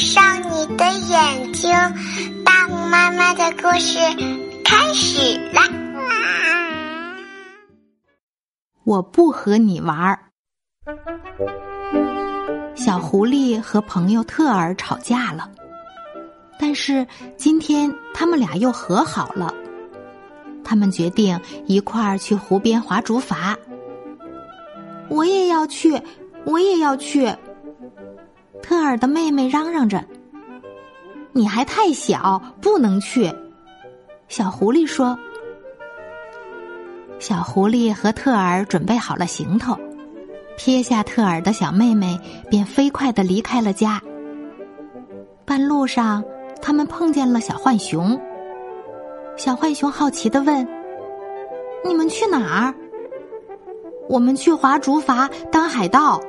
上你的眼睛，大木妈妈的故事开始啦！我不和你玩儿。小狐狸和朋友特尔吵架了，但是今天他们俩又和好了。他们决定一块儿去湖边划竹筏。我也要去，我也要去。特尔的妹妹嚷嚷着：“你还太小，不能去。”小狐狸说：“小狐狸和特尔准备好了行头，撇下特尔的小妹妹，便飞快的离开了家。半路上，他们碰见了小浣熊。小浣熊好奇的问：“你们去哪儿？”“我们去划竹筏当海盗。”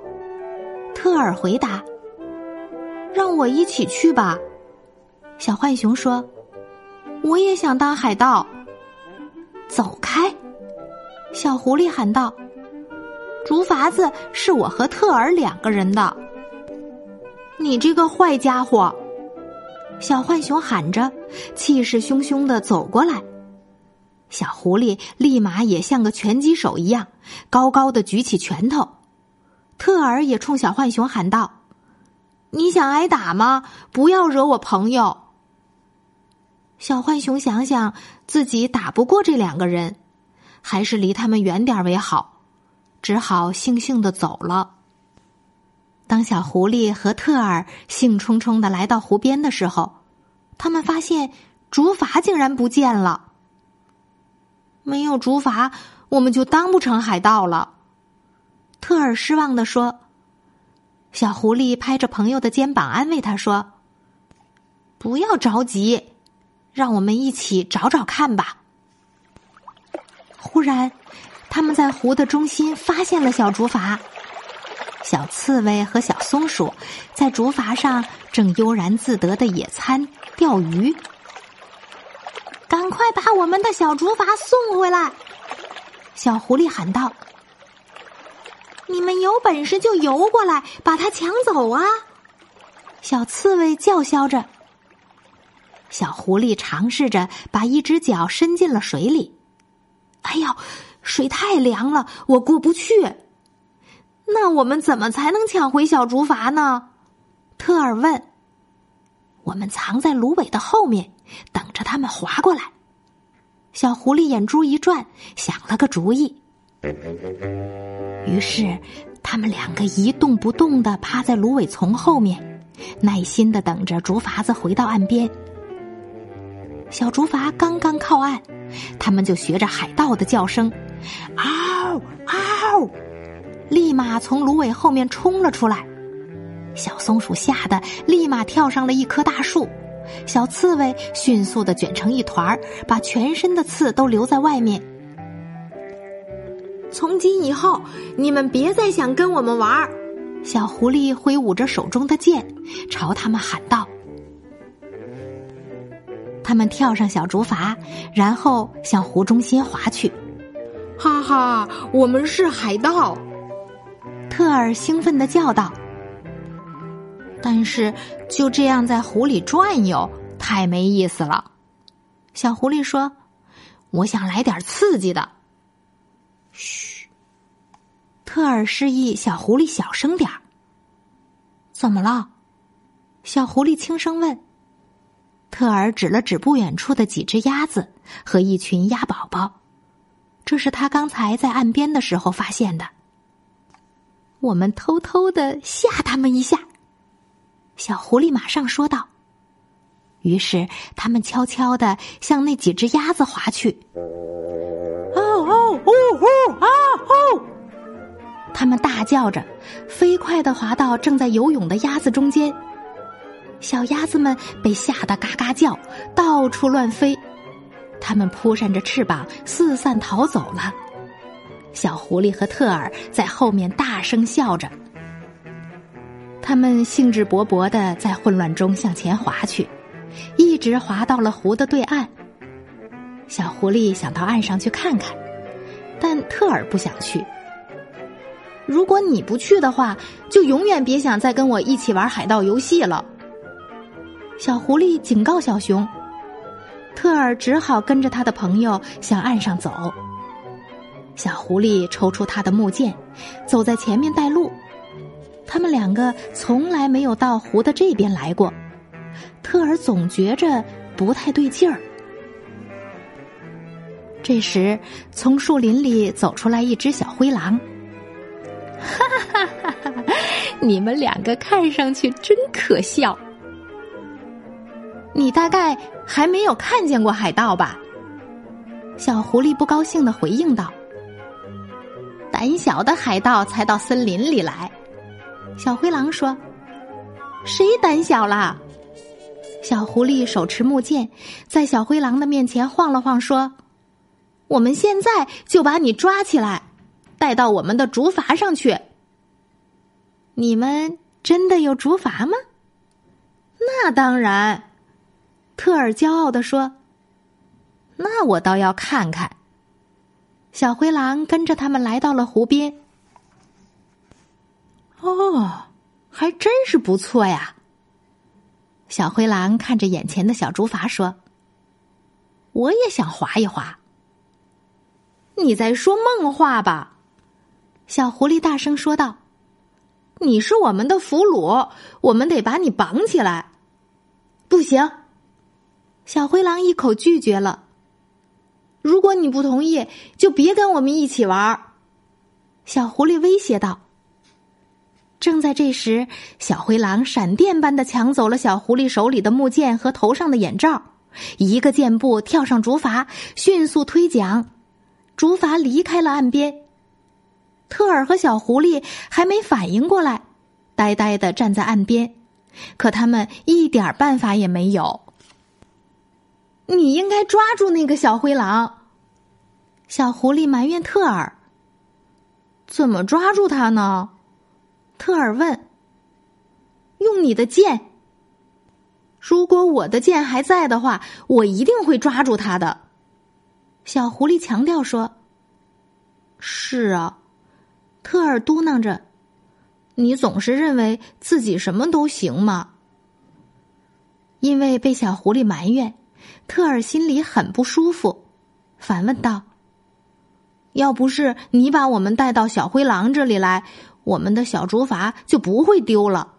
特尔回答。让我一起去吧，小浣熊说：“我也想当海盗。”走开！小狐狸喊道：“竹筏子是我和特尔两个人的。”你这个坏家伙！小浣熊喊着，气势汹汹的走过来。小狐狸立马也像个拳击手一样，高高的举起拳头。特尔也冲小浣熊喊道。你想挨打吗？不要惹我朋友。小浣熊想想自己打不过这两个人，还是离他们远点为好，只好悻悻的走了。当小狐狸和特尔兴冲冲的来到湖边的时候，他们发现竹筏竟然不见了。没有竹筏，我们就当不成海盗了。特尔失望的说。小狐狸拍着朋友的肩膀，安慰他说：“不要着急，让我们一起找找看吧。”忽然，他们在湖的中心发现了小竹筏，小刺猬和小松鼠在竹筏上正悠然自得的野餐、钓鱼。赶快把我们的小竹筏送回来！小狐狸喊道。你们有本事就游过来，把它抢走啊！小刺猬叫嚣着。小狐狸尝试着把一只脚伸进了水里。哎呦，水太凉了，我过不去。那我们怎么才能抢回小竹筏呢？特尔问。我们藏在芦苇的后面，等着他们划过来。小狐狸眼珠一转，想了个主意。于是，他们两个一动不动的趴在芦苇丛后面，耐心的等着竹筏子回到岸边。小竹筏刚刚靠岸，他们就学着海盗的叫声，“嗷嗷”，立马从芦苇后面冲了出来。小松鼠吓得立马跳上了一棵大树，小刺猬迅速的卷成一团，把全身的刺都留在外面。从今以后，你们别再想跟我们玩儿！小狐狸挥舞着手中的剑，朝他们喊道。他们跳上小竹筏，然后向湖中心划去。哈哈，我们是海盗！特尔兴奋的叫道。但是就这样在湖里转悠，太没意思了。小狐狸说：“我想来点刺激的。”嘘，特尔示意小狐狸小声点儿。怎么了？小狐狸轻声问。特尔指了指不远处的几只鸭子和一群鸭宝宝，这是他刚才在岸边的时候发现的。我们偷偷的吓他们一下。小狐狸马上说道。于是他们悄悄的向那几只鸭子划去。呼呼啊呼！他们大叫着，飞快的滑到正在游泳的鸭子中间。小鸭子们被吓得嘎嘎叫，到处乱飞。它们扑扇着翅膀，四散逃走了。小狐狸和特尔在后面大声笑着。他们兴致勃勃的在混乱中向前滑去，一直滑到了湖的对岸。小狐狸想到岸上去看看。但特尔不想去。如果你不去的话，就永远别想再跟我一起玩海盗游戏了。小狐狸警告小熊，特尔只好跟着他的朋友向岸上走。小狐狸抽出他的木剑，走在前面带路。他们两个从来没有到湖的这边来过，特尔总觉着不太对劲儿。这时，从树林里走出来一只小灰狼。哈哈哈哈哈！你们两个看上去真可笑。你大概还没有看见过海盗吧？小狐狸不高兴的回应道：“胆小的海盗才到森林里来。”小灰狼说：“谁胆小啦？”小狐狸手持木剑，在小灰狼的面前晃了晃，说：“我们现在就把你抓起来，带到我们的竹筏上去。”你们真的有竹筏吗？那当然。特尔骄傲地说：“那我倒要看看。”小灰狼跟着他们来到了湖边。哦，还真是不错呀！小灰狼看着眼前的小竹筏说：“我也想划一划。”你在说梦话吧？小狐狸大声说道：“你是我们的俘虏，我们得把你绑起来。”不行。小灰狼一口拒绝了。如果你不同意，就别跟我们一起玩。小狐狸威胁道。正在这时，小灰狼闪电般的抢走了小狐狸手里的木剑和头上的眼罩，一个箭步跳上竹筏，迅速推桨，竹筏离开了岸边。特尔和小狐狸还没反应过来，呆呆的站在岸边，可他们一点办法也没有。你应该抓住那个小灰狼。小狐狸埋怨特尔：“怎么抓住他呢？”特尔问：“用你的剑。如果我的剑还在的话，我一定会抓住他的。”小狐狸强调说：“是啊。”特尔嘟囔着：“你总是认为自己什么都行吗？”因为被小狐狸埋怨。特尔心里很不舒服，反问道：“要不是你把我们带到小灰狼这里来，我们的小竹筏就不会丢了。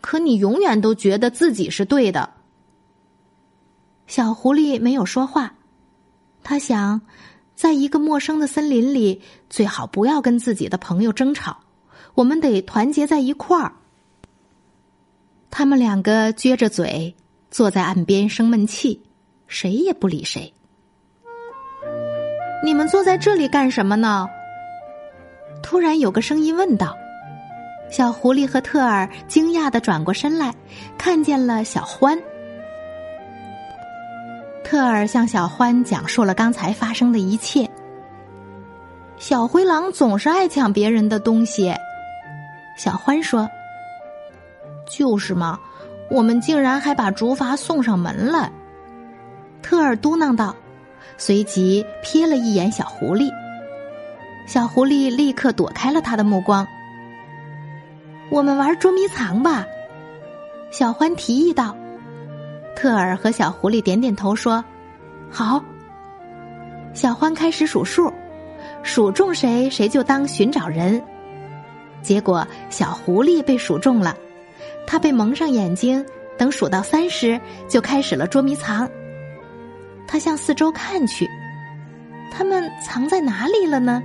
可你永远都觉得自己是对的。”小狐狸没有说话，他想，在一个陌生的森林里，最好不要跟自己的朋友争吵，我们得团结在一块儿。他们两个撅着嘴。坐在岸边生闷气，谁也不理谁。你们坐在这里干什么呢？突然有个声音问道。小狐狸和特尔惊讶的转过身来，看见了小欢。特尔向小欢讲述了刚才发生的一切。小灰狼总是爱抢别人的东西，小欢说：“就是嘛。”我们竟然还把竹筏送上门来，特尔嘟囔道，随即瞥了一眼小狐狸。小狐狸立刻躲开了他的目光。我们玩捉迷藏吧，小欢提议道。特尔和小狐狸点点头说：“好。”小欢开始数数，数中谁谁就当寻找人。结果小狐狸被数中了。他被蒙上眼睛，等数到三时，就开始了捉迷藏。他向四周看去，他们藏在哪里了呢？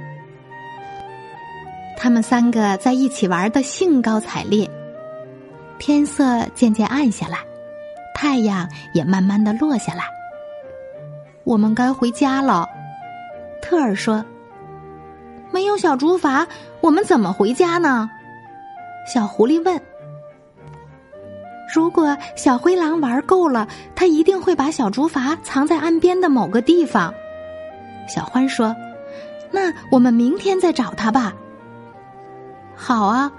他们三个在一起玩的兴高采烈。天色渐渐暗下来，太阳也慢慢的落下来。我们该回家了，特尔说。没有小竹筏，我们怎么回家呢？小狐狸问。如果小灰狼玩够了，他一定会把小竹筏藏在岸边的某个地方。小欢说：“那我们明天再找他吧。”好啊，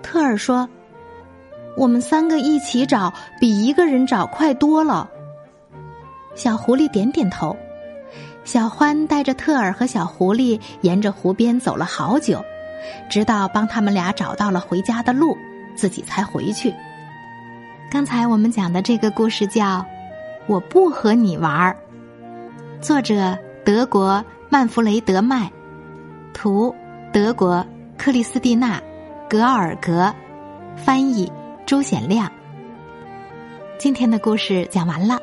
特尔说：“我们三个一起找，比一个人找快多了。”小狐狸点点头。小欢带着特尔和小狐狸沿着湖边走了好久，直到帮他们俩找到了回家的路，自己才回去。刚才我们讲的这个故事叫《我不和你玩儿》，作者德国曼弗雷德麦，图德国克里斯蒂娜格尔格，翻译朱显亮。今天的故事讲完了，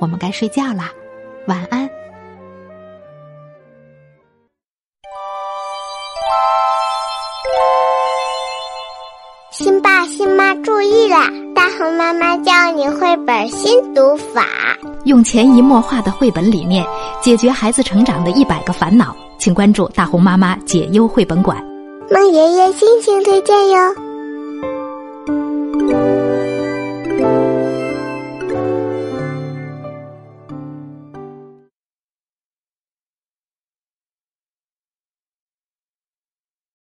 我们该睡觉啦，晚安。新爸新妈注意啦！大红妈妈教你绘本新读法，用潜移默化的绘本理念解决孩子成长的一百个烦恼，请关注大红妈妈解忧绘本馆。孟爷爷心情推荐哟。